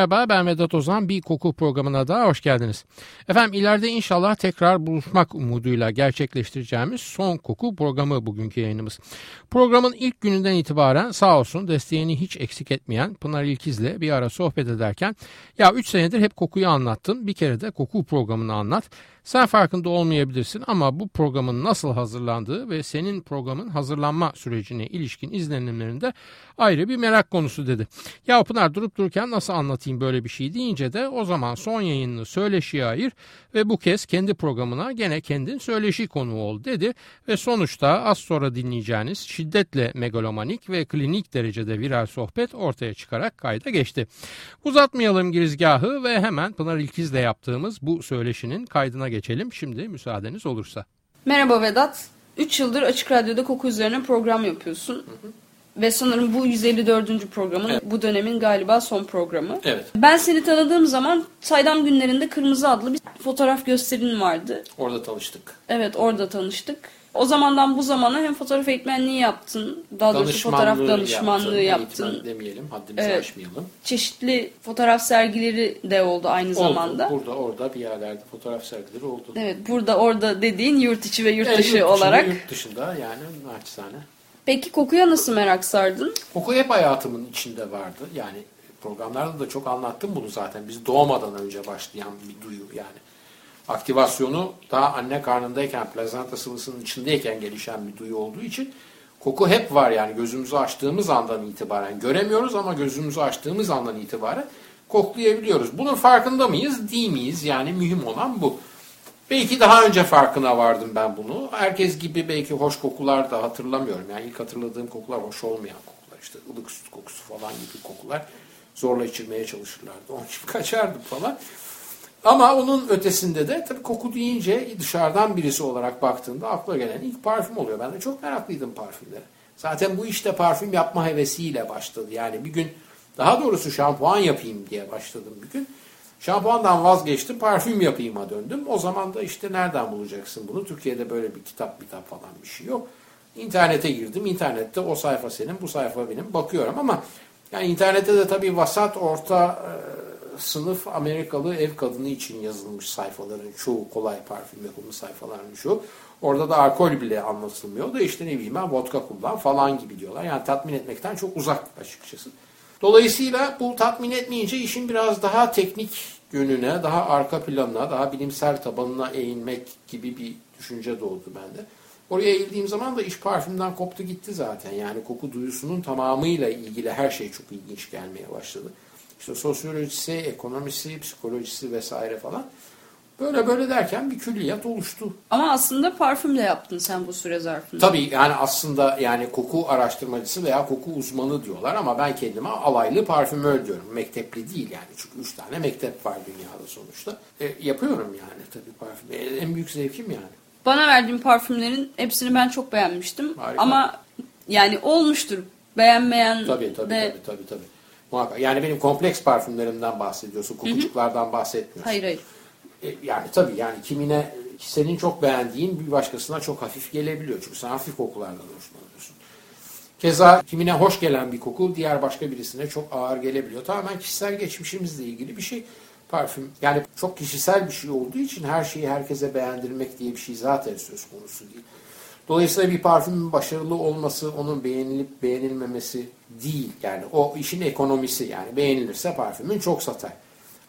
Merhaba ben Vedat Ozan. Bir koku programına daha hoş geldiniz. Efendim ileride inşallah tekrar buluşmak umuduyla gerçekleştireceğimiz son koku programı bugünkü yayınımız. Programın ilk gününden itibaren sağ olsun desteğini hiç eksik etmeyen Pınar İlkiz'le bir ara sohbet ederken ya 3 senedir hep kokuyu anlattın bir kere de koku programını anlat. Sen farkında olmayabilirsin ama bu programın nasıl hazırlandığı ve senin programın hazırlanma sürecine ilişkin izlenimlerinde ayrı bir merak konusu dedi. Ya Pınar durup dururken nasıl anlatayım böyle bir şey deyince de o zaman son yayınını söyleşiye ayır ve bu kez kendi programına gene kendin söyleşi konuğu ol dedi ve sonuçta az sonra dinleyeceğiniz şiddetle megalomanik ve klinik derecede viral sohbet ortaya çıkarak kayda geçti. Uzatmayalım girizgahı ve hemen Pınar İlkiz'le yaptığımız bu söyleşinin kaydına geçelim şimdi müsaadeniz olursa. Merhaba Vedat. 3 yıldır Açık Radyo'da koku üzerine program yapıyorsun. Hı hı. Ve sanırım bu 154. programın evet. bu dönemin galiba son programı. Evet. Ben seni tanıdığım zaman Saydam Günlerinde Kırmızı adlı bir fotoğraf gösterin vardı. Orada tanıştık. Evet orada tanıştık. O zamandan bu zamana hem fotoğraf eğitmenliği yaptın, daha doğrusu fotoğraf danışmanlığı yaptın. yaptın. demeyelim, haddimizi evet. aşmayalım. Çeşitli fotoğraf sergileri de oldu aynı oldu. zamanda. Burada, orada bir yerlerde fotoğraf sergileri oldu. Evet, burada, orada dediğin yurt içi ve yurt evet, dışı yurt olarak. Yurt dışında yani naçizane. Peki kokuya nasıl merak sardın? Koku hep hayatımın içinde vardı. Yani programlarda da çok anlattım bunu zaten. Biz doğmadan önce başlayan bir duyu yani aktivasyonu daha anne karnındayken, plazenta sıvısının içindeyken gelişen bir duyu olduğu için koku hep var yani gözümüzü açtığımız andan itibaren. Göremiyoruz ama gözümüzü açtığımız andan itibaren koklayabiliyoruz. Bunun farkında mıyız, değil miyiz? Yani mühim olan bu. Belki daha önce farkına vardım ben bunu. Herkes gibi belki hoş kokular da hatırlamıyorum. Yani ilk hatırladığım kokular hoş olmayan kokular. İşte ılık süt kokusu falan gibi kokular. Zorla içirmeye çalışırlardı. Onun için kaçardım falan. Ama onun ötesinde de tabii koku deyince dışarıdan birisi olarak baktığında akla gelen ilk parfüm oluyor. Ben de çok meraklıydım parfümlere. Zaten bu işte parfüm yapma hevesiyle başladı. Yani bir gün daha doğrusu şampuan yapayım diye başladım bir gün. Şampuandan vazgeçtim, parfüm yapayım'a döndüm. O zaman da işte nereden bulacaksın bunu? Türkiye'de böyle bir kitap kitap falan bir şey yok. İnternete girdim. İnternette o sayfa senin, bu sayfa benim. Bakıyorum ama yani internette de tabii vasat, orta sınıf Amerikalı ev kadını için yazılmış sayfaların çoğu kolay parfüm yapımı sayfaların çoğu. Orada da alkol bile anlatılmıyor da işte ne bileyim ben vodka kullan falan gibi diyorlar. Yani tatmin etmekten çok uzak açıkçası. Dolayısıyla bu tatmin etmeyince işin biraz daha teknik yönüne, daha arka planına, daha bilimsel tabanına eğilmek gibi bir düşünce doğdu bende. Oraya eğildiğim zaman da iş parfümden koptu gitti zaten. Yani koku duyusunun tamamıyla ilgili her şey çok ilginç gelmeye başladı. İşte sosyolojisi, ekonomisi, psikolojisi vesaire falan. Böyle böyle derken bir külliyat oluştu. Ama aslında parfümle yaptın sen bu süre zarfında. Tabii yani aslında yani koku araştırmacısı veya koku uzmanı diyorlar ama ben kendime alaylı parfümör diyorum. Mektepli değil yani çünkü üç tane mektep var dünyada sonuçta. E, yapıyorum yani tabii parfüm. E, en büyük zevkim yani. Bana verdiğin parfümlerin hepsini ben çok beğenmiştim. Harika. Ama yani olmuştur. Beğenmeyen tabii, tabii, de... Tabii tabii tabii. Muhakkak. Yani benim kompleks parfümlerimden bahsediyorsun. Kokucuklardan bahsetmiyorsun. Hayır hayır. E, yani tabii yani kimine senin çok beğendiğin bir başkasına çok hafif gelebiliyor. Çünkü sen hafif kokulardan hoşlanıyorsun. Keza kimine hoş gelen bir koku diğer başka birisine çok ağır gelebiliyor. Tamamen kişisel geçmişimizle ilgili bir şey parfüm. Yani çok kişisel bir şey olduğu için her şeyi herkese beğendirmek diye bir şey zaten söz konusu değil. Dolayısıyla bir parfümün başarılı olması, onun beğenilip beğenilmemesi değil. Yani o işin ekonomisi yani beğenilirse parfümün çok satar.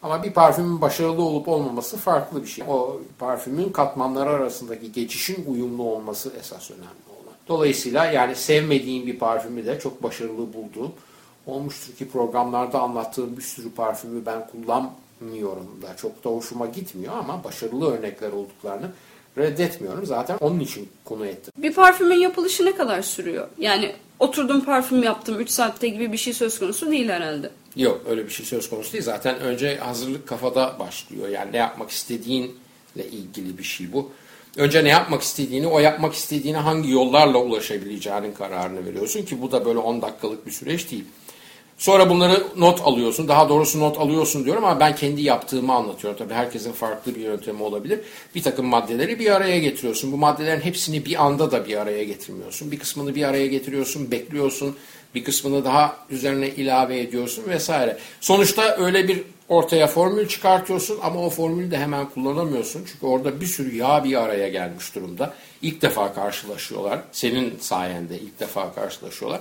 Ama bir parfümün başarılı olup olmaması farklı bir şey. O parfümün katmanları arasındaki geçişin uyumlu olması esas önemli olan. Dolayısıyla yani sevmediğim bir parfümü de çok başarılı bulduğum olmuştur ki programlarda anlattığım bir sürü parfümü ben kullanmıyorum da çok da hoşuma gitmiyor ama başarılı örnekler olduklarını reddetmiyorum. Zaten onun için konu ettim. Bir parfümün yapılışı ne kadar sürüyor? Yani oturdum parfüm yaptım 3 saatte gibi bir şey söz konusu değil herhalde. Yok öyle bir şey söz konusu değil. Zaten önce hazırlık kafada başlıyor. Yani ne yapmak istediğinle ilgili bir şey bu. Önce ne yapmak istediğini, o yapmak istediğine hangi yollarla ulaşabileceğinin kararını veriyorsun ki bu da böyle 10 dakikalık bir süreç değil. Sonra bunları not alıyorsun. Daha doğrusu not alıyorsun diyorum ama ben kendi yaptığımı anlatıyorum. Tabii herkesin farklı bir yöntemi olabilir. Bir takım maddeleri bir araya getiriyorsun. Bu maddelerin hepsini bir anda da bir araya getirmiyorsun. Bir kısmını bir araya getiriyorsun, bekliyorsun. Bir kısmını daha üzerine ilave ediyorsun vesaire. Sonuçta öyle bir ortaya formül çıkartıyorsun ama o formülü de hemen kullanamıyorsun. Çünkü orada bir sürü yağ bir araya gelmiş durumda. İlk defa karşılaşıyorlar. Senin sayende ilk defa karşılaşıyorlar.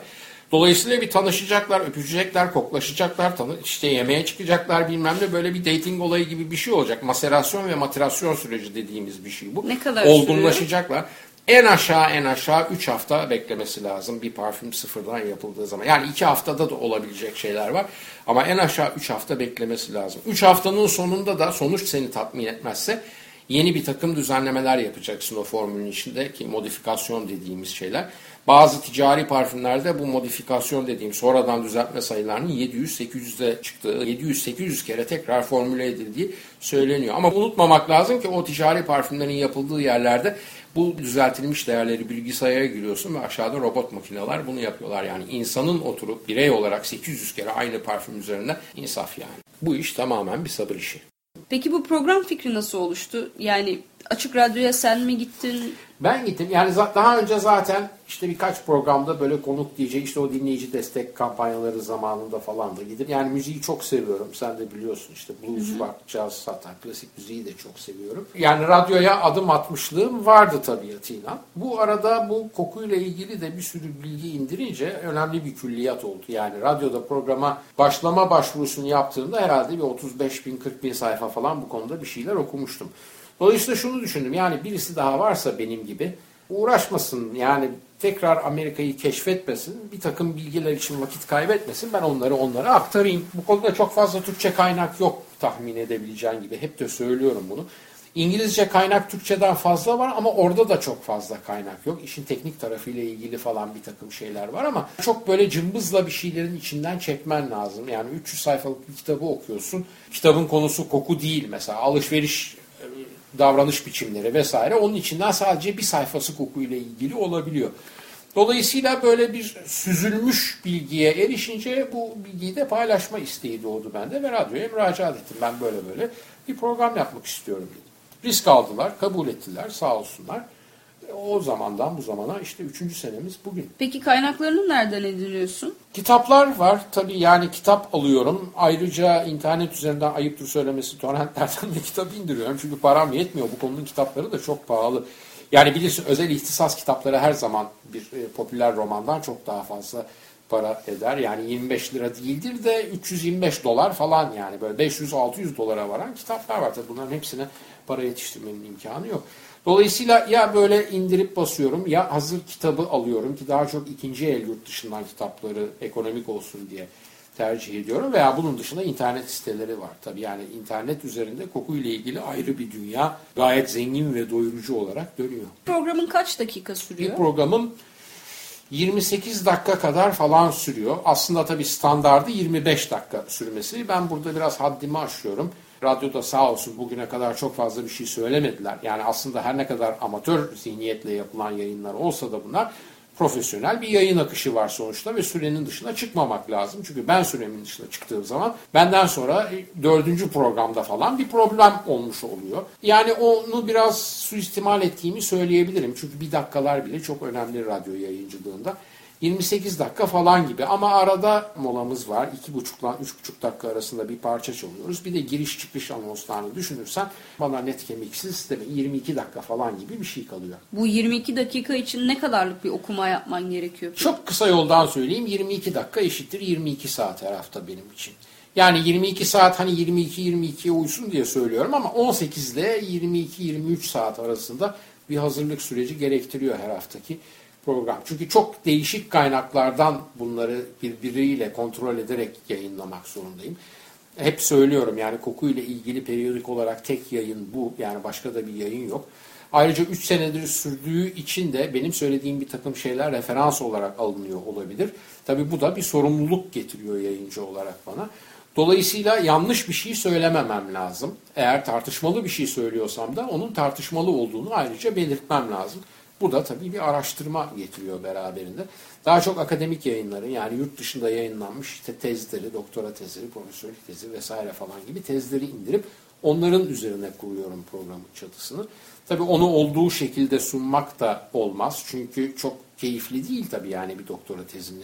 Dolayısıyla bir tanışacaklar, öpüşecekler, koklaşacaklar, tanı işte yemeğe çıkacaklar bilmem ne böyle bir dating olayı gibi bir şey olacak. Maserasyon ve materasyon süreci dediğimiz bir şey bu. Ne kadar Olgunlaşacaklar. En aşağı en aşağı 3 hafta beklemesi lazım bir parfüm sıfırdan yapıldığı zaman. Yani 2 haftada da olabilecek şeyler var. Ama en aşağı 3 hafta beklemesi lazım. 3 haftanın sonunda da sonuç seni tatmin etmezse yeni bir takım düzenlemeler yapacaksın o formülün içindeki modifikasyon dediğimiz şeyler. Bazı ticari parfümlerde bu modifikasyon dediğim sonradan düzeltme sayılarının 700-800'e çıktığı, 700-800 kere tekrar formüle edildiği söyleniyor. Ama unutmamak lazım ki o ticari parfümlerin yapıldığı yerlerde bu düzeltilmiş değerleri bilgisayara giriyorsun ve aşağıda robot makineler bunu yapıyorlar. Yani insanın oturup birey olarak 800 kere aynı parfüm üzerinde insaf yani. Bu iş tamamen bir sabır işi. Peki bu program fikri nasıl oluştu? Yani Açık Radyo'ya sen mi gittin? Ben gittim. Yani daha önce zaten işte birkaç programda böyle konuk diyecek işte o dinleyici destek kampanyaları zamanında falan da gidip yani müziği çok seviyorum. Sen de biliyorsun işte blues, rock, jazz, hatta klasik müziği de çok seviyorum. Yani radyoya adım atmışlığım vardı tabiatıyla. Bu arada bu kokuyla ilgili de bir sürü bilgi indirince önemli bir külliyat oldu. Yani radyoda programa başlama başvurusunu yaptığımda herhalde bir 35 bin 40 bin sayfa falan bu konuda bir şeyler okumuştum. Dolayısıyla şunu düşündüm yani birisi daha varsa benim gibi uğraşmasın yani tekrar Amerika'yı keşfetmesin, bir takım bilgiler için vakit kaybetmesin, ben onları onlara aktarayım. Bu konuda çok fazla Türkçe kaynak yok tahmin edebileceğin gibi, hep de söylüyorum bunu. İngilizce kaynak Türkçeden fazla var ama orada da çok fazla kaynak yok. İşin teknik tarafıyla ilgili falan bir takım şeyler var ama çok böyle cımbızla bir şeylerin içinden çekmen lazım. Yani 300 sayfalık bir kitabı okuyorsun. Kitabın konusu koku değil mesela. Alışveriş davranış biçimleri vesaire onun içinden sadece bir sayfası kokuyla ilgili olabiliyor. Dolayısıyla böyle bir süzülmüş bilgiye erişince bu bilgiyi de paylaşma isteği doğdu bende ve radyoya müracaat ettim. Ben böyle böyle bir program yapmak istiyorum Risk aldılar, kabul ettiler sağ olsunlar. O zamandan bu zamana işte üçüncü senemiz bugün. Peki kaynaklarını nereden ediniyorsun? Kitaplar var. Tabii yani kitap alıyorum. Ayrıca internet üzerinden ayıptır söylemesi torrentlerden de kitap indiriyorum. Çünkü param yetmiyor. Bu konunun kitapları da çok pahalı. Yani bilirsin özel ihtisas kitapları her zaman bir e, popüler romandan çok daha fazla para eder. Yani 25 lira değildir de 325 dolar falan yani böyle 500-600 dolara varan kitaplar var. Tabii bunların hepsine para yetiştirmenin imkanı yok. Dolayısıyla ya böyle indirip basıyorum ya hazır kitabı alıyorum ki daha çok ikinci el yurt dışından kitapları ekonomik olsun diye tercih ediyorum veya bunun dışında internet siteleri var. Tabii yani internet üzerinde kokuyla ilgili ayrı bir dünya gayet zengin ve doyurucu olarak dönüyor. Programın kaç dakika sürüyor? Bir programım 28 dakika kadar falan sürüyor. Aslında tabii standardı 25 dakika sürmesi. Ben burada biraz haddimi aşıyorum. Radyoda sağ olsun bugüne kadar çok fazla bir şey söylemediler. Yani aslında her ne kadar amatör zihniyetle yapılan yayınlar olsa da bunlar profesyonel bir yayın akışı var sonuçta ve sürenin dışına çıkmamak lazım. Çünkü ben süremin dışına çıktığım zaman benden sonra dördüncü programda falan bir problem olmuş oluyor. Yani onu biraz suistimal ettiğimi söyleyebilirim. Çünkü bir dakikalar bile çok önemli radyo yayıncılığında. 28 dakika falan gibi ama arada molamız var. 2,5 ile 3,5 dakika arasında bir parça çalıyoruz. Bir de giriş çıkış anonslarını düşünürsen bana net kemiksiz değil 22 dakika falan gibi bir şey kalıyor. Bu 22 dakika için ne kadarlık bir okuma yapman gerekiyor? Çok kısa yoldan söyleyeyim 22 dakika eşittir 22 saat her hafta benim için. Yani 22 saat hani 22-22'ye uysun diye söylüyorum ama 18 ile 22-23 saat arasında bir hazırlık süreci gerektiriyor her haftaki program. Çünkü çok değişik kaynaklardan bunları birbiriyle kontrol ederek yayınlamak zorundayım. Hep söylüyorum yani kokuyla ilgili periyodik olarak tek yayın bu. Yani başka da bir yayın yok. Ayrıca 3 senedir sürdüğü için de benim söylediğim bir takım şeyler referans olarak alınıyor olabilir. Tabii bu da bir sorumluluk getiriyor yayıncı olarak bana. Dolayısıyla yanlış bir şey söylememem lazım. Eğer tartışmalı bir şey söylüyorsam da onun tartışmalı olduğunu ayrıca belirtmem lazım. Bu da tabii bir araştırma getiriyor beraberinde. Daha çok akademik yayınları yani yurt dışında yayınlanmış işte tezleri, doktora tezleri, profesörlük tezi vesaire falan gibi tezleri indirip onların üzerine kuruyorum programın çatısını. Tabii onu olduğu şekilde sunmak da olmaz. Çünkü çok keyifli değil tabii yani bir doktora tezini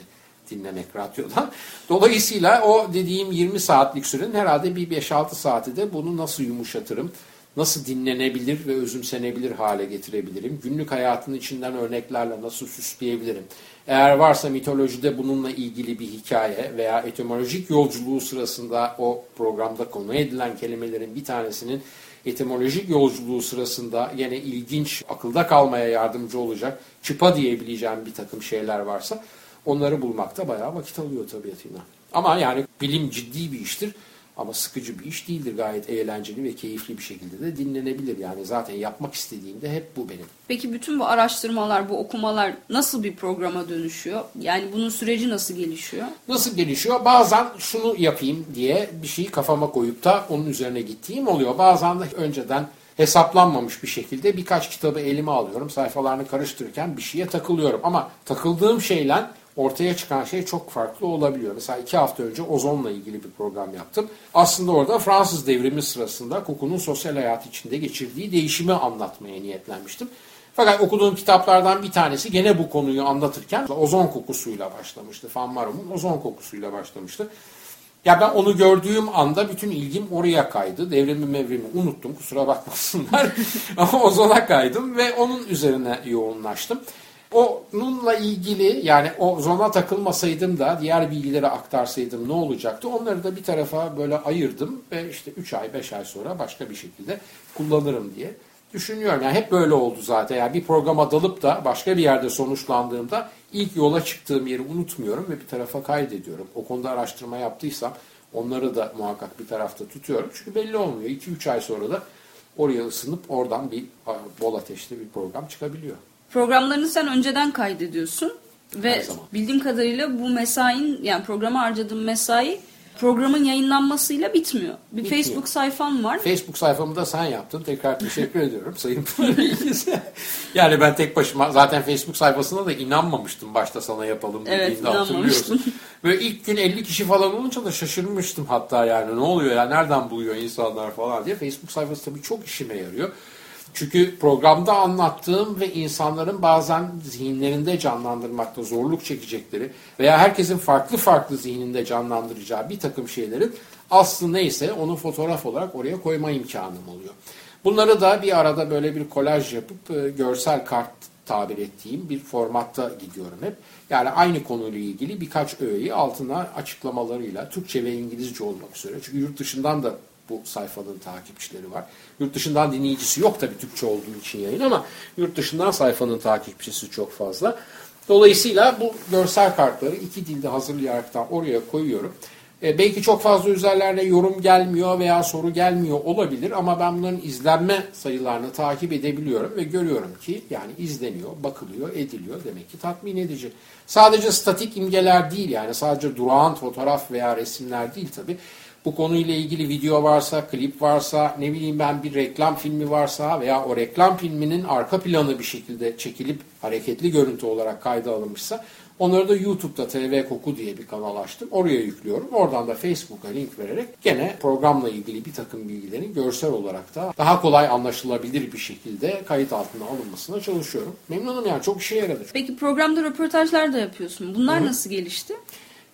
dinlemek radyodan. Dolayısıyla o dediğim 20 saatlik sürenin herhalde bir 5-6 saati de bunu nasıl yumuşatırım, nasıl dinlenebilir ve özümsenebilir hale getirebilirim, günlük hayatın içinden örneklerle nasıl süsleyebilirim. Eğer varsa mitolojide bununla ilgili bir hikaye veya etimolojik yolculuğu sırasında o programda konu edilen kelimelerin bir tanesinin etimolojik yolculuğu sırasında yine ilginç, akılda kalmaya yardımcı olacak, çıpa diyebileceğim bir takım şeyler varsa onları bulmakta bayağı vakit alıyor tabiatıyla. Ama yani bilim ciddi bir iştir. Ama sıkıcı bir iş değildir. Gayet eğlenceli ve keyifli bir şekilde de dinlenebilir. Yani zaten yapmak istediğim de hep bu benim. Peki bütün bu araştırmalar, bu okumalar nasıl bir programa dönüşüyor? Yani bunun süreci nasıl gelişiyor? Nasıl gelişiyor? Bazen şunu yapayım diye bir şeyi kafama koyup da onun üzerine gittiğim oluyor. Bazen de önceden hesaplanmamış bir şekilde birkaç kitabı elime alıyorum. Sayfalarını karıştırırken bir şeye takılıyorum. Ama takıldığım şeyle ortaya çıkan şey çok farklı olabiliyor. Mesela iki hafta önce ozonla ilgili bir program yaptım. Aslında orada Fransız devrimi sırasında kokunun sosyal hayat içinde geçirdiği değişimi anlatmaya niyetlenmiştim. Fakat okuduğum kitaplardan bir tanesi gene bu konuyu anlatırken ozon kokusuyla başlamıştı. Van Marum'un ozon kokusuyla başlamıştı. Ya ben onu gördüğüm anda bütün ilgim oraya kaydı. Devrimi mevrimi unuttum kusura bakmasınlar. Ama ozona kaydım ve onun üzerine yoğunlaştım. Onunla ilgili yani o zona takılmasaydım da diğer bilgileri aktarsaydım ne olacaktı? Onları da bir tarafa böyle ayırdım ve işte 3 ay 5 ay sonra başka bir şekilde kullanırım diye düşünüyorum. Yani hep böyle oldu zaten. Yani bir programa dalıp da başka bir yerde sonuçlandığımda ilk yola çıktığım yeri unutmuyorum ve bir tarafa kaydediyorum. O konuda araştırma yaptıysam onları da muhakkak bir tarafta tutuyorum. Çünkü belli olmuyor. 2-3 ay sonra da oraya ısınıp oradan bir bol ateşli bir program çıkabiliyor. Programlarını sen önceden kaydediyorsun ve bildiğim kadarıyla bu mesain yani programa harcadığın mesai programın yayınlanmasıyla bitmiyor. Bir bitmiyor. Facebook sayfam var. Facebook sayfamı da sen yaptın. Tekrar teşekkür ediyorum Sayın Yani ben tek başıma zaten Facebook sayfasına da inanmamıştım başta sana yapalım dediğinde evet, hatırlıyorsun. Böyle ilk gün 50 kişi falan olunca da şaşırmıştım hatta yani ne oluyor ya nereden buluyor insanlar falan diye. Facebook sayfası tabii çok işime yarıyor. Çünkü programda anlattığım ve insanların bazen zihinlerinde canlandırmakta zorluk çekecekleri veya herkesin farklı farklı zihninde canlandıracağı bir takım şeylerin aslı neyse onu fotoğraf olarak oraya koyma imkanım oluyor. Bunları da bir arada böyle bir kolaj yapıp e, görsel kart tabir ettiğim bir formatta gidiyorum hep. Yani aynı konuyla ilgili birkaç öğeyi altına açıklamalarıyla Türkçe ve İngilizce olmak üzere. Çünkü yurt dışından da bu sayfanın takipçileri var. Yurt dışından dinleyicisi yok tabii Türkçe olduğu için yayın ama yurt dışından sayfanın takipçisi çok fazla. Dolayısıyla bu görsel kartları iki dilde hazırlayaraktan oraya koyuyorum. E, belki çok fazla üzerlerine yorum gelmiyor veya soru gelmiyor olabilir ama ben bunların izlenme sayılarını takip edebiliyorum ve görüyorum ki yani izleniyor, bakılıyor, ediliyor demek ki tatmin edici. Sadece statik imgeler değil yani sadece durağan fotoğraf veya resimler değil tabii bu konuyla ilgili video varsa, klip varsa, ne bileyim ben bir reklam filmi varsa veya o reklam filminin arka planı bir şekilde çekilip hareketli görüntü olarak kayda alınmışsa onları da YouTube'da TV Koku diye bir kanal açtım. Oraya yüklüyorum. Oradan da Facebook'a link vererek gene programla ilgili bir takım bilgilerin görsel olarak da daha kolay anlaşılabilir bir şekilde kayıt altına alınmasına çalışıyorum. Memnunum yani çok işe yaradı. Peki programda röportajlar da yapıyorsun. Bunlar Hı-hı. nasıl gelişti?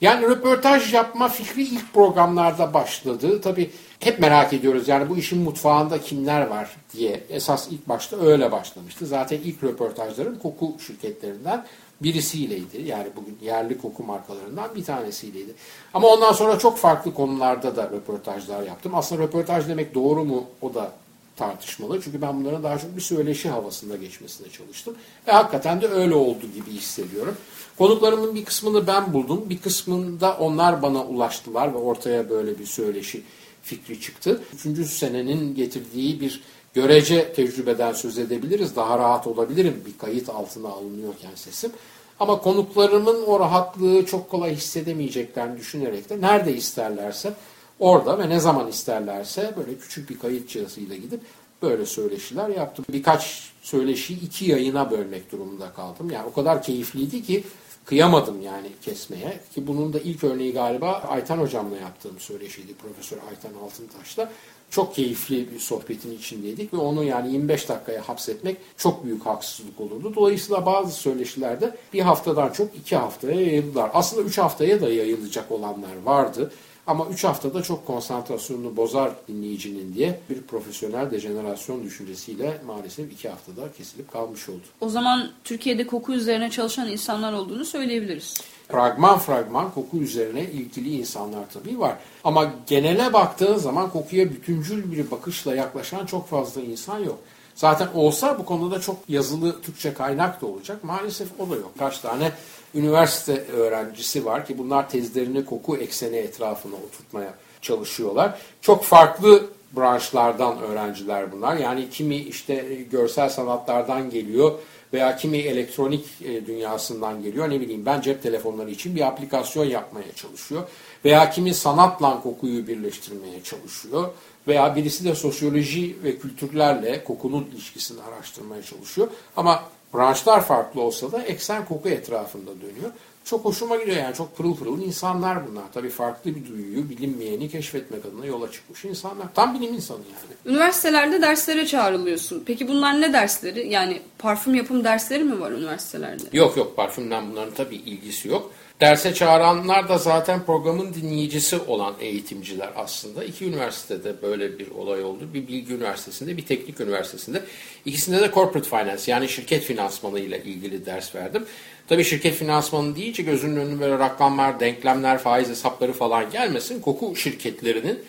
Yani röportaj yapma fikri ilk programlarda başladı. Tabii hep merak ediyoruz yani bu işin mutfağında kimler var diye. Esas ilk başta öyle başlamıştı. Zaten ilk röportajların koku şirketlerinden birisiyleydi. Yani bugün yerli koku markalarından bir tanesiyleydi. Ama ondan sonra çok farklı konularda da röportajlar yaptım. Aslında röportaj demek doğru mu o da tartışmalı. Çünkü ben bunların daha çok bir söyleşi havasında geçmesine çalıştım. Ve hakikaten de öyle oldu gibi hissediyorum. Konuklarımın bir kısmını ben buldum. Bir kısmında onlar bana ulaştılar ve ortaya böyle bir söyleşi fikri çıktı. Üçüncü senenin getirdiği bir görece tecrübeden söz edebiliriz. Daha rahat olabilirim bir kayıt altına alınıyorken sesim. Ama konuklarımın o rahatlığı çok kolay hissedemeyeceklerini düşünerek de nerede isterlerse orada ve ne zaman isterlerse böyle küçük bir kayıt cihazıyla gidip böyle söyleşiler yaptım. Birkaç söyleşiyi iki yayına bölmek durumunda kaldım. Yani o kadar keyifliydi ki kıyamadım yani kesmeye. Ki bunun da ilk örneği galiba Aytan hocamla yaptığım söyleşiydi. Profesör Aytan Altıntaş'la. Çok keyifli bir sohbetin içindeydik ve onu yani 25 dakikaya hapsetmek çok büyük haksızlık olurdu. Dolayısıyla bazı söyleşilerde bir haftadan çok iki haftaya yayıldılar. Aslında üç haftaya da yayılacak olanlar vardı. Ama 3 haftada çok konsantrasyonunu bozar dinleyicinin diye bir profesyonel dejenerasyon düşüncesiyle maalesef 2 haftada kesilip kalmış oldu. O zaman Türkiye'de koku üzerine çalışan insanlar olduğunu söyleyebiliriz. Fragman fragman koku üzerine ilgili insanlar tabii var. Ama genele baktığın zaman kokuya bütüncül bir bakışla yaklaşan çok fazla insan yok. Zaten olsa bu konuda çok yazılı Türkçe kaynak da olacak. Maalesef o da yok. Kaç tane üniversite öğrencisi var ki bunlar tezlerini koku ekseni etrafına oturtmaya çalışıyorlar. Çok farklı branşlardan öğrenciler bunlar. Yani kimi işte görsel sanatlardan geliyor veya kimi elektronik e, dünyasından geliyor. Ne bileyim ben cep telefonları için bir aplikasyon yapmaya çalışıyor. Veya kimi sanatla kokuyu birleştirmeye çalışıyor. Veya birisi de sosyoloji ve kültürlerle kokunun ilişkisini araştırmaya çalışıyor. Ama branşlar farklı olsa da eksen koku etrafında dönüyor. Çok hoşuma gidiyor yani çok pırıl pırıl insanlar bunlar. Tabii farklı bir duyuyu bilinmeyeni keşfetmek adına yola çıkmış insanlar. Tam bilim insanı yani. Üniversitelerde derslere çağrılıyorsun. Peki bunlar ne dersleri? Yani parfüm yapım dersleri mi var üniversitelerde? Yok yok parfümden bunların tabii ilgisi yok. Derse çağıranlar da zaten programın dinleyicisi olan eğitimciler aslında. İki üniversitede böyle bir olay oldu. Bir bilgi üniversitesinde, bir teknik üniversitesinde. İkisinde de corporate finance yani şirket finansmanı ile ilgili ders verdim. Tabii şirket finansmanı deyince gözünün önüne böyle rakamlar, denklemler, faiz hesapları falan gelmesin. Koku şirketlerinin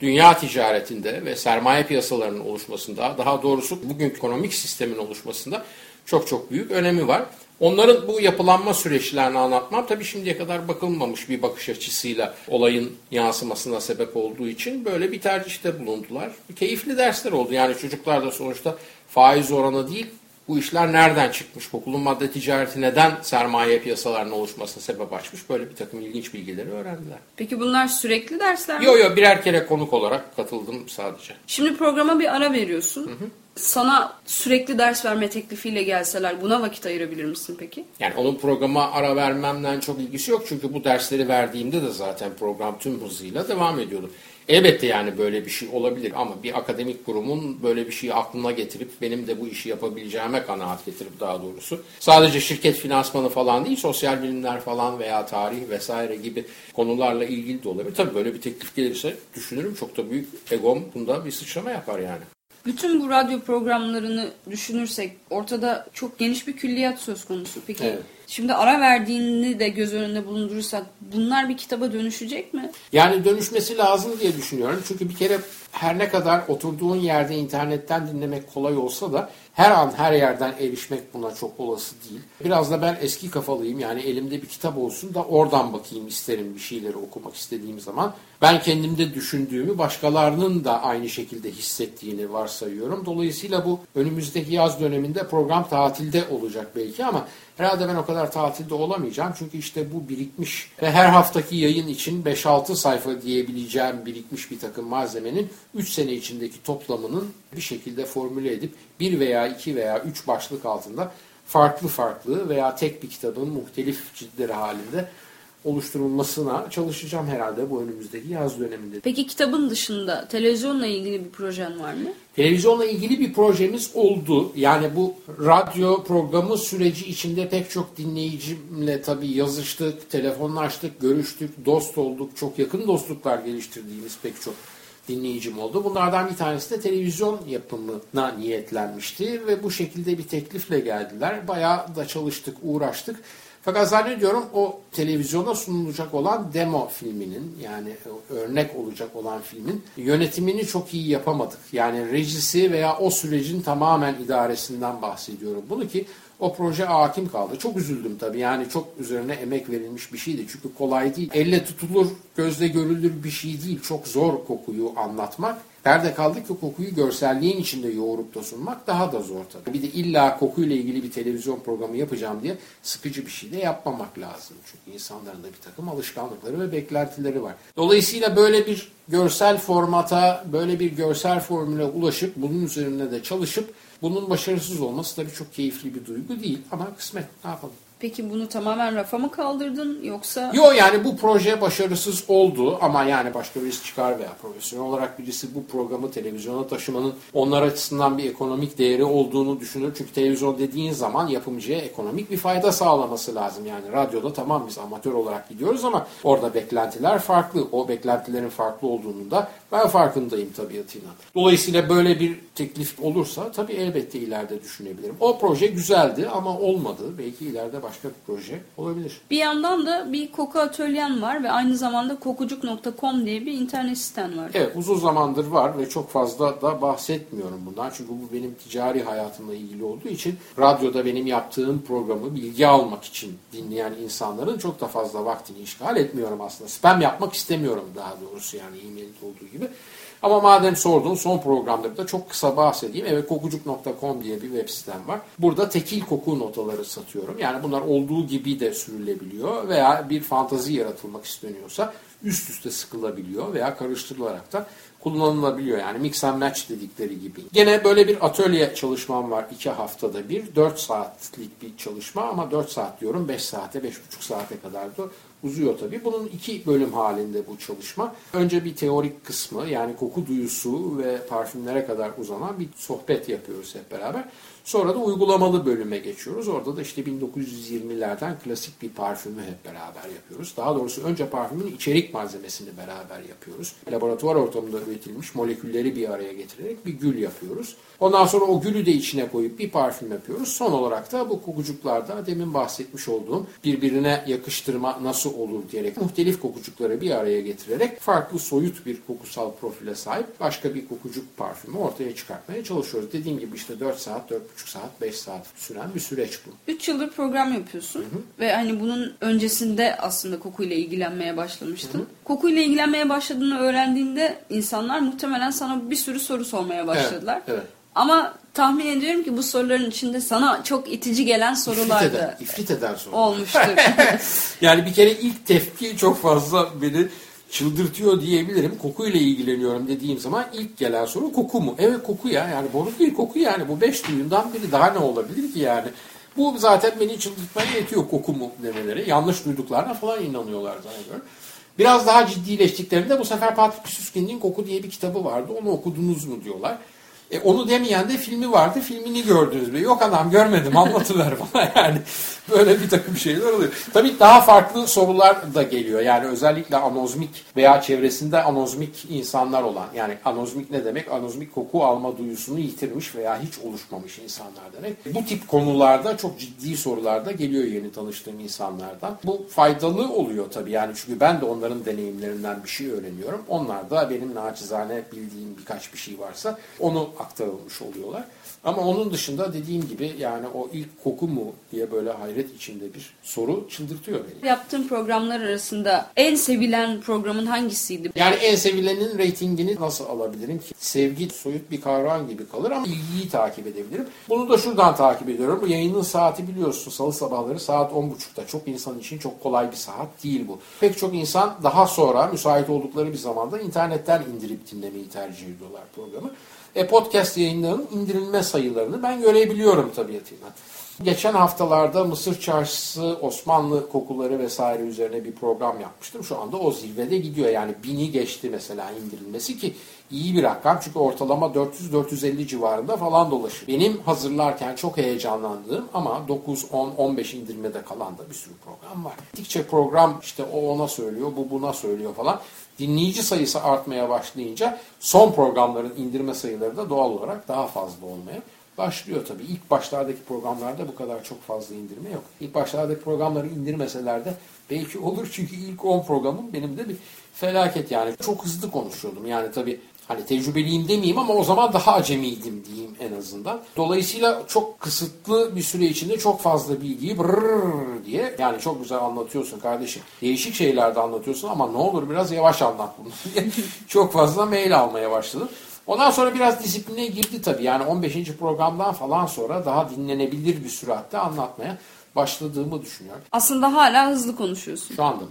dünya ticaretinde ve sermaye piyasalarının oluşmasında, daha doğrusu bugün ekonomik sistemin oluşmasında çok çok büyük önemi var. Onların bu yapılanma süreçlerini anlatmam tabii şimdiye kadar bakılmamış bir bakış açısıyla olayın yansımasına sebep olduğu için böyle bir tercihte bulundular. Keyifli dersler oldu. Yani çocuklar da sonuçta faiz oranı değil bu işler nereden çıkmış? Kokulun madde ticareti neden sermaye piyasalarının oluşmasına sebep açmış? Böyle bir takım ilginç bilgileri öğrendiler. Peki bunlar sürekli dersler mi? Yok yok birer kere konuk olarak katıldım sadece. Şimdi programa bir ara veriyorsun. Hı hı. Sana sürekli ders verme teklifiyle gelseler buna vakit ayırabilir misin peki? Yani onun programa ara vermemden çok ilgisi yok. Çünkü bu dersleri verdiğimde de zaten program tüm hızıyla devam ediyordu. Elbette yani böyle bir şey olabilir ama bir akademik kurumun böyle bir şeyi aklına getirip benim de bu işi yapabileceğime kanaat getirip daha doğrusu sadece şirket finansmanı falan değil sosyal bilimler falan veya tarih vesaire gibi konularla ilgili de olabilir. Tabii böyle bir teklif gelirse düşünürüm çok da büyük egom bunda bir sıçrama yapar yani. Bütün bu radyo programlarını düşünürsek ortada çok geniş bir külliyat söz konusu. Peki evet. Şimdi ara verdiğini de göz önünde bulundurursak bunlar bir kitaba dönüşecek mi? Yani dönüşmesi lazım diye düşünüyorum. Çünkü bir kere her ne kadar oturduğun yerde internetten dinlemek kolay olsa da her an her yerden erişmek buna çok olası değil. Biraz da ben eski kafalıyım yani elimde bir kitap olsun da oradan bakayım isterim bir şeyleri okumak istediğim zaman. Ben kendimde düşündüğümü başkalarının da aynı şekilde hissettiğini varsayıyorum. Dolayısıyla bu önümüzdeki yaz döneminde program tatilde olacak belki ama herhalde ben o kadar tatilde olamayacağım. Çünkü işte bu birikmiş ve her haftaki yayın için 5-6 sayfa diyebileceğim birikmiş bir takım malzemenin 3 sene içindeki toplamının bir şekilde formüle edip bir veya iki veya üç başlık altında farklı farklı veya tek bir kitabın muhtelif ciltleri halinde oluşturulmasına çalışacağım herhalde bu önümüzdeki yaz döneminde. Peki kitabın dışında televizyonla ilgili bir projen var mı? Televizyonla ilgili bir projemiz oldu. Yani bu radyo programı süreci içinde pek çok dinleyicimle tabii yazıştık, telefonlaştık, görüştük, dost olduk. Çok yakın dostluklar geliştirdiğimiz pek çok dinleyicim oldu. Bunlardan bir tanesi de televizyon yapımına niyetlenmişti ve bu şekilde bir teklifle geldiler. Bayağı da çalıştık, uğraştık. Fakat zannediyorum o televizyona sunulacak olan demo filminin yani örnek olacak olan filmin yönetimini çok iyi yapamadık. Yani rejisi veya o sürecin tamamen idaresinden bahsediyorum. Bunu ki o proje hakim kaldı. Çok üzüldüm tabii. Yani çok üzerine emek verilmiş bir şeydi. Çünkü kolay değil. Elle tutulur, gözle görülür bir şey değil. Çok zor kokuyu anlatmak. Nerede kaldık ki kokuyu görselliğin içinde yoğurup da sunmak daha da zor tabii. Bir de illa kokuyla ilgili bir televizyon programı yapacağım diye sıkıcı bir şey de yapmamak lazım. Çünkü insanların da bir takım alışkanlıkları ve beklentileri var. Dolayısıyla böyle bir görsel formata böyle bir görsel formüle ulaşıp bunun üzerine de çalışıp bunun başarısız olması tabii çok keyifli bir duygu değil ama kısmet ne yapalım. Peki bunu tamamen rafa mı kaldırdın yoksa? Yo yani bu proje başarısız oldu ama yani başka birisi çıkar veya profesyonel olarak birisi bu programı televizyona taşımanın onlar açısından bir ekonomik değeri olduğunu düşünür. Çünkü televizyon dediğin zaman yapımcıya ekonomik bir fayda sağlaması lazım. Yani radyoda tamam biz amatör olarak gidiyoruz ama orada beklentiler farklı. O beklentilerin farklı olduğunu da ben farkındayım tabiatıyla. Dolayısıyla böyle bir teklif olursa tabii elbette ileride düşünebilirim. O proje güzeldi ama olmadı. Belki ileride başka bir proje olabilir. Bir yandan da bir koku atölyen var ve aynı zamanda kokucuk.com diye bir internet siten var. Evet uzun zamandır var ve çok fazla da bahsetmiyorum bundan. Çünkü bu benim ticari hayatımla ilgili olduğu için radyoda benim yaptığım programı bilgi almak için dinleyen insanların çok da fazla vaktini işgal etmiyorum aslında. Spam yapmak istemiyorum daha doğrusu yani e-mailde olduğu gibi. Ama madem sordun son programda da çok kısa bahsedeyim. Evet kokucuk.com diye bir web sitem var. Burada tekil koku notaları satıyorum. Yani bunlar olduğu gibi de sürülebiliyor veya bir fantazi yaratılmak isteniyorsa üst üste sıkılabiliyor veya karıştırılarak da kullanılabiliyor. Yani mix and match dedikleri gibi. Gene böyle bir atölye çalışmam var iki haftada bir. 4 saatlik bir çalışma ama 4 saat diyorum 5 saate 5,5 saate kadar da uzuyor tabii. Bunun iki bölüm halinde bu çalışma. Önce bir teorik kısmı yani koku duyusu ve parfümlere kadar uzanan bir sohbet yapıyoruz hep beraber. Sonra da uygulamalı bölüme geçiyoruz. Orada da işte 1920'lerden klasik bir parfümü hep beraber yapıyoruz. Daha doğrusu önce parfümün içerik malzemesini beraber yapıyoruz. Laboratuvar ortamında üretilmiş molekülleri bir araya getirerek bir gül yapıyoruz. Ondan sonra o gülü de içine koyup bir parfüm yapıyoruz. Son olarak da bu kokucuklarda demin bahsetmiş olduğum birbirine yakıştırma nasıl olur diyerek muhtelif kokucukları bir araya getirerek farklı soyut bir kokusal profile sahip başka bir kokucuk parfümü ortaya çıkartmaya çalışıyoruz. Dediğim gibi işte 4 saat, 4,5 saat, 5 saat süren bir süreç bu. 3 yıldır program yapıyorsun hı hı. ve hani bunun öncesinde aslında kokuyla ilgilenmeye başlamıştın. Hı hı. Kokuyla ilgilenmeye başladığını öğrendiğinde insanlar muhtemelen sana bir sürü soru sormaya başladılar. Evet, evet. Ama tahmin ediyorum ki bu soruların içinde sana çok itici gelen sorular ifrit eden, da ifrit eden sorular. olmuştur. yani bir kere ilk tepki çok fazla beni çıldırtıyor diyebilirim. Kokuyla ilgileniyorum dediğim zaman ilk gelen soru koku mu? Evet koku ya. Yani boru değil koku yani. Bu beş duyundan biri daha ne olabilir ki yani? Bu zaten beni çıldırtmaya yetiyor koku mu demeleri. Yanlış duyduklarına falan inanıyorlar zannediyorum. Biraz daha ciddileştiklerinde bu sefer Patrick Süskind'in Koku diye bir kitabı vardı. Onu okudunuz mu diyorlar. E, onu demeyen de filmi vardı. Filmini gördünüz mü? Yok adam görmedim anlatıver bana yani. Böyle bir takım şeyler oluyor. Tabii daha farklı sorular da geliyor. Yani özellikle anozmik veya çevresinde anozmik insanlar olan. Yani anozmik ne demek? Anozmik koku alma duyusunu yitirmiş veya hiç oluşmamış insanlar demek. Bu tip konularda çok ciddi sorular da geliyor yeni tanıştığım insanlardan. Bu faydalı oluyor tabii. Yani çünkü ben de onların deneyimlerinden bir şey öğreniyorum. Onlar da benim naçizane bildiğim birkaç bir şey varsa onu aktarılmış oluyorlar. Ama onun dışında dediğim gibi yani o ilk koku mu diye böyle hayret içinde bir soru çıldırtıyor beni. Yaptığın programlar arasında en sevilen programın hangisiydi? Yani en sevilenin reytingini nasıl alabilirim ki? Sevgi soyut bir kavram gibi kalır ama ilgiyi takip edebilirim. Bunu da şuradan takip ediyorum. Bu yayının saati biliyorsun salı sabahları saat 10.30'da. Çok insan için çok kolay bir saat değil bu. Pek çok insan daha sonra müsait oldukları bir zamanda internetten indirip dinlemeyi tercih ediyorlar programı. E, podcast yayınlarının indirilme sayılarını ben görebiliyorum tabiatıyla. Geçen haftalarda Mısır Çarşısı, Osmanlı kokuları vesaire üzerine bir program yapmıştım. Şu anda o zirvede gidiyor. Yani bini geçti mesela indirilmesi ki iyi bir rakam. Çünkü ortalama 400-450 civarında falan dolaşıyor. Benim hazırlarken çok heyecanlandığım ama 9, 10, 15 indirmede kalan da bir sürü program var. Gittikçe program işte o ona söylüyor, bu buna söylüyor falan. Dinleyici sayısı artmaya başlayınca son programların indirme sayıları da doğal olarak daha fazla olmaya başlıyor tabii. İlk başlardaki programlarda bu kadar çok fazla indirme yok. İlk başlardaki programları indirmeseler de belki olur çünkü ilk 10 programım benim de bir felaket yani. Çok hızlı konuşuyordum yani tabii hani tecrübeliyim demeyeyim ama o zaman daha acemiydim diyeyim en azından. Dolayısıyla çok kısıtlı bir süre içinde çok fazla bilgiyi brrrr diye yani çok güzel anlatıyorsun kardeşim. Değişik şeyler de anlatıyorsun ama ne olur biraz yavaş anlat bunu diye çok fazla mail almaya başladım. Ondan sonra biraz disipline girdi tabii. Yani 15. programdan falan sonra daha dinlenebilir bir süratte anlatmaya başladığımı düşünüyorum. Aslında hala hızlı konuşuyorsun. Şu anda mı?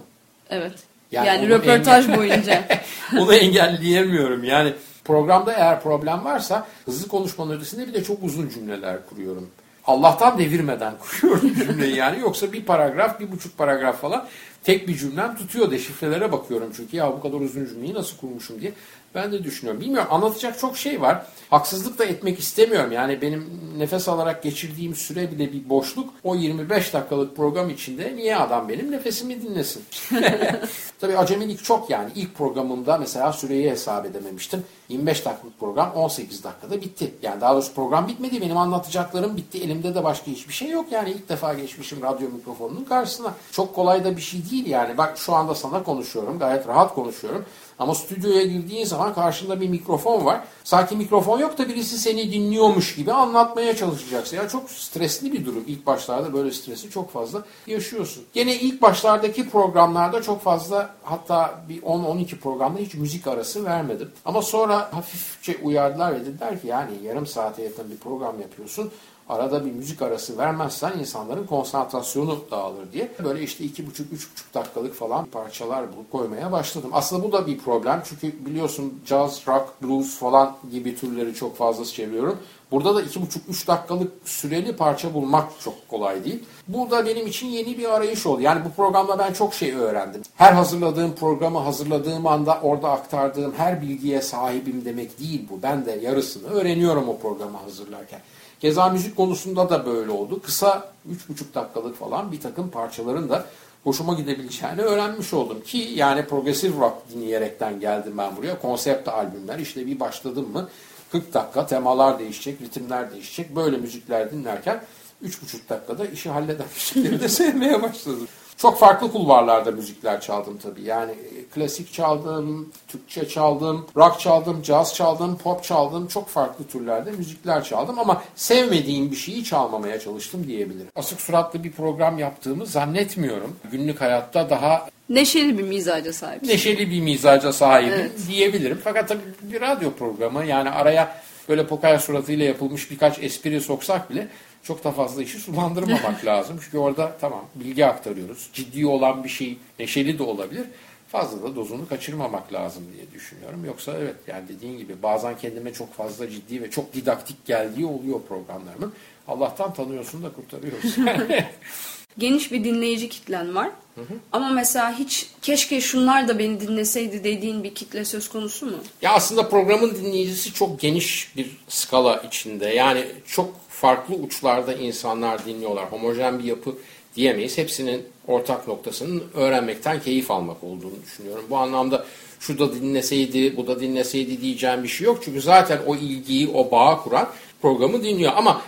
Evet. Yani, yani röportaj engel... boyunca. onu engelleyemiyorum. Yani programda eğer problem varsa hızlı konuşmanın ötesinde bir de çok uzun cümleler kuruyorum. Allah'tan devirmeden kuruyorum cümleyi yani. Yoksa bir paragraf, bir buçuk paragraf falan tek bir cümlem tutuyor. Deşifrelere bakıyorum çünkü ya bu kadar uzun cümleyi nasıl kurmuşum diye. Ben de düşünüyorum. Bilmiyorum anlatacak çok şey var. Haksızlık da etmek istemiyorum. Yani benim nefes alarak geçirdiğim süre bile bir boşluk. O 25 dakikalık program içinde niye adam benim nefesimi dinlesin? Tabii acemilik çok yani. İlk programımda mesela süreyi hesap edememiştim. 25 dakikalık program 18 dakikada bitti. Yani daha doğrusu program bitmedi. Benim anlatacaklarım bitti. Elimde de başka hiçbir şey yok. Yani ilk defa geçmişim radyo mikrofonunun karşısına. Çok kolay da bir şey değil yani. Bak şu anda sana konuşuyorum. Gayet rahat konuşuyorum. Ama stüdyoya girdiğin zaman karşında bir mikrofon var. Sanki mikrofon yok da birisi seni dinliyormuş gibi anlatmaya çalışacaksın. Ya çok stresli bir durum. İlk başlarda böyle stresi çok fazla yaşıyorsun. Gene ilk başlardaki programlarda çok fazla hatta bir 10-12 programda hiç müzik arası vermedim. Ama sonra hafifçe uyardılar ve dediler ki yani yarım saate yakın bir program yapıyorsun arada bir müzik arası vermezsen insanların konsantrasyonu dağılır diye. Böyle işte iki buçuk, üç buçuk dakikalık falan parçalar bulup koymaya başladım. Aslında bu da bir problem çünkü biliyorsun jazz, rock, blues falan gibi türleri çok fazla çeviriyorum. Burada da iki buçuk, üç dakikalık süreli parça bulmak çok kolay değil. Bu da benim için yeni bir arayış oldu. Yani bu programda ben çok şey öğrendim. Her hazırladığım programı hazırladığım anda orada aktardığım her bilgiye sahibim demek değil bu. Ben de yarısını öğreniyorum o programı hazırlarken. Keza müzik konusunda da böyle oldu. Kısa 3,5 dakikalık falan bir takım parçaların da hoşuma gidebileceğini öğrenmiş oldum. Ki yani progressive rock dinleyerekten geldim ben buraya. Konsept albümler işte bir başladım mı 40 dakika temalar değişecek, ritimler değişecek. Böyle müzikler dinlerken 3,5 dakikada işi halleden müzikleri de sevmeye başladım. Çok farklı kulvarlarda müzikler çaldım tabii. Yani e, klasik çaldım, Türkçe çaldım, rock çaldım, jazz çaldım, pop çaldım. Çok farklı türlerde müzikler çaldım ama sevmediğim bir şeyi çalmamaya çalıştım diyebilirim. Asık suratlı bir program yaptığımı zannetmiyorum. Günlük hayatta daha Neşeli bir mizaca sahip. Neşeli bir mizaca sahibim evet. diyebilirim. Fakat tabii bir radyo programı yani araya böyle poker suratıyla yapılmış birkaç espri soksak bile çok da fazla işi sulandırmamak lazım. Çünkü orada tamam bilgi aktarıyoruz. Ciddi olan bir şey neşeli de olabilir. Fazla da dozunu kaçırmamak lazım diye düşünüyorum. Yoksa evet yani dediğin gibi bazen kendime çok fazla ciddi ve çok didaktik geldiği oluyor programlarımın. Allah'tan tanıyorsun da kurtarıyoruz. Geniş bir dinleyici kitlen var. Hı hı. Ama mesela hiç keşke şunlar da beni dinleseydi dediğin bir kitle söz konusu mu? Ya aslında programın dinleyicisi çok geniş bir skala içinde. Yani çok farklı uçlarda insanlar dinliyorlar. Homojen bir yapı diyemeyiz. Hepsinin ortak noktasının öğrenmekten keyif almak olduğunu düşünüyorum. Bu anlamda şu da dinleseydi, bu da dinleseydi diyeceğim bir şey yok. Çünkü zaten o ilgiyi, o bağı kuran programı dinliyor. Ama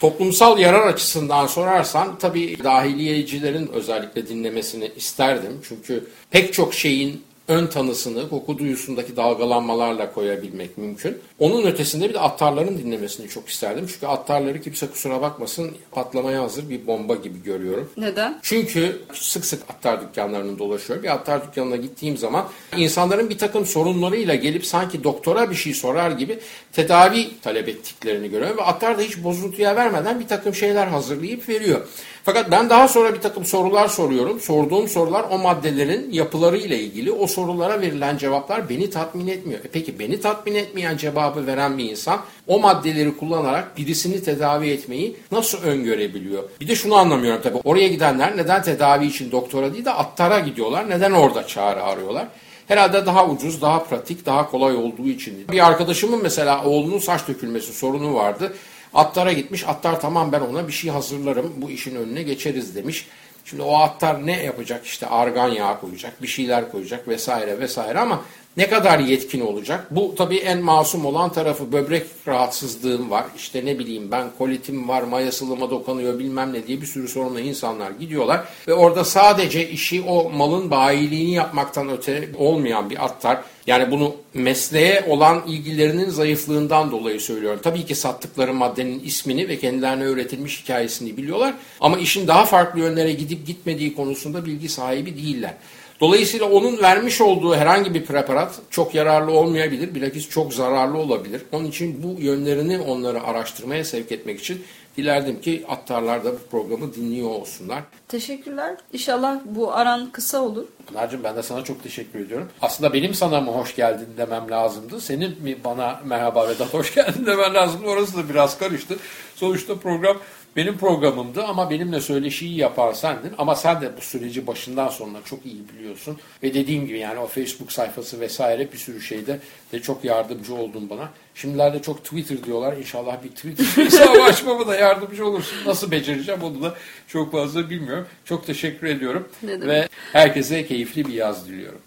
toplumsal yarar açısından sorarsan tabii dahiliyecilerin özellikle dinlemesini isterdim. Çünkü pek çok şeyin ön tanısını koku duyusundaki dalgalanmalarla koyabilmek mümkün. Onun ötesinde bir de attarların dinlemesini çok isterdim. Çünkü attarları kimse kusura bakmasın patlamaya hazır bir bomba gibi görüyorum. Neden? Çünkü sık sık attar dükkanlarının dolaşıyorum. Bir attar dükkanına gittiğim zaman insanların bir takım sorunlarıyla gelip sanki doktora bir şey sorar gibi tedavi talep ettiklerini görüyorum. Ve attar da hiç bozuntuya vermeden bir takım şeyler hazırlayıp veriyor. Fakat ben daha sonra bir takım sorular soruyorum. Sorduğum sorular o maddelerin yapıları ile ilgili. O sorulara verilen cevaplar beni tatmin etmiyor. E peki beni tatmin etmeyen cevabı veren bir insan o maddeleri kullanarak birisini tedavi etmeyi nasıl öngörebiliyor? Bir de şunu anlamıyorum tabii. Oraya gidenler neden tedavi için doktora değil de attara gidiyorlar? Neden orada çağrı arıyorlar? Herhalde daha ucuz, daha pratik, daha kolay olduğu için. Bir arkadaşımın mesela oğlunun saç dökülmesi sorunu vardı. Attara gitmiş. Attar tamam ben ona bir şey hazırlarım. Bu işin önüne geçeriz demiş. Şimdi o attar ne yapacak? İşte argan yağı koyacak, bir şeyler koyacak vesaire vesaire ama ne kadar yetkin olacak? Bu tabii en masum olan tarafı böbrek rahatsızlığım var. İşte ne bileyim ben kolitim var, mayasılıma dokunuyor bilmem ne diye bir sürü sorunla insanlar gidiyorlar. Ve orada sadece işi o malın bayiliğini yapmaktan öte olmayan bir attar. Yani bunu mesleğe olan ilgilerinin zayıflığından dolayı söylüyorum. Tabii ki sattıkları maddenin ismini ve kendilerine öğretilmiş hikayesini biliyorlar. Ama işin daha farklı yönlere gidip gitmediği konusunda bilgi sahibi değiller. Dolayısıyla onun vermiş olduğu herhangi bir preparat çok yararlı olmayabilir. Bilakis çok zararlı olabilir. Onun için bu yönlerini onları araştırmaya sevk etmek için dilerdim ki attarlar da bu programı dinliyor olsunlar. Teşekkürler. İnşallah bu aran kısa olur. Pınar'cığım ben de sana çok teşekkür ediyorum. Aslında benim sana mı hoş geldin demem lazımdı. Senin mi bana merhaba Vedat hoş geldin demen lazımdı. Orası da biraz karıştı. Sonuçta program benim programımdı ama benimle söyleşiyi yapan sendin. Ama sen de bu süreci başından sonuna çok iyi biliyorsun. Ve dediğim gibi yani o Facebook sayfası vesaire bir sürü şeyde de çok yardımcı oldun bana. Şimdilerde çok Twitter diyorlar. İnşallah bir Twitter hesabı açmama da yardımcı olursun. Nasıl becereceğim onu da çok fazla bilmiyorum. Çok teşekkür ediyorum. Ve herkese keyifli bir yaz diliyorum.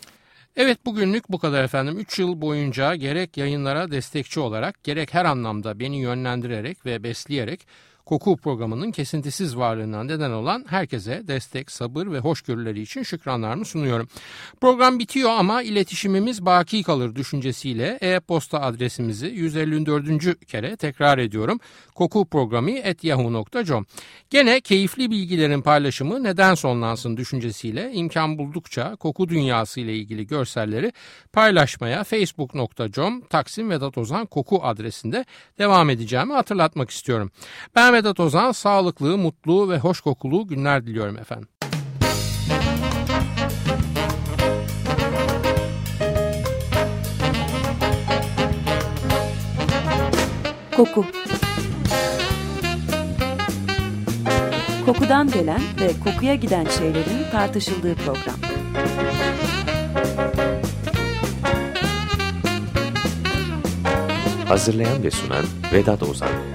Evet bugünlük bu kadar efendim. 3 yıl boyunca gerek yayınlara destekçi olarak gerek her anlamda beni yönlendirerek ve besleyerek Koku programının kesintisiz varlığına neden olan herkese destek, sabır ve hoşgörüleri için şükranlarımı sunuyorum. Program bitiyor ama iletişimimiz baki kalır düşüncesiyle e-posta adresimizi 154. kere tekrar ediyorum. kokuprogrami.yahoo.com Gene keyifli bilgilerin paylaşımı neden sonlansın düşüncesiyle imkan buldukça koku dünyası ile ilgili görselleri paylaşmaya facebook.com Taksim Vedat Koku adresinde devam edeceğimi hatırlatmak istiyorum. Ben Vedat Ozan sağlıklı, mutlu ve hoş kokulu günler diliyorum efendim. Koku Kokudan gelen ve kokuya giden şeylerin tartışıldığı program. Hazırlayan ve sunan Vedat Ozan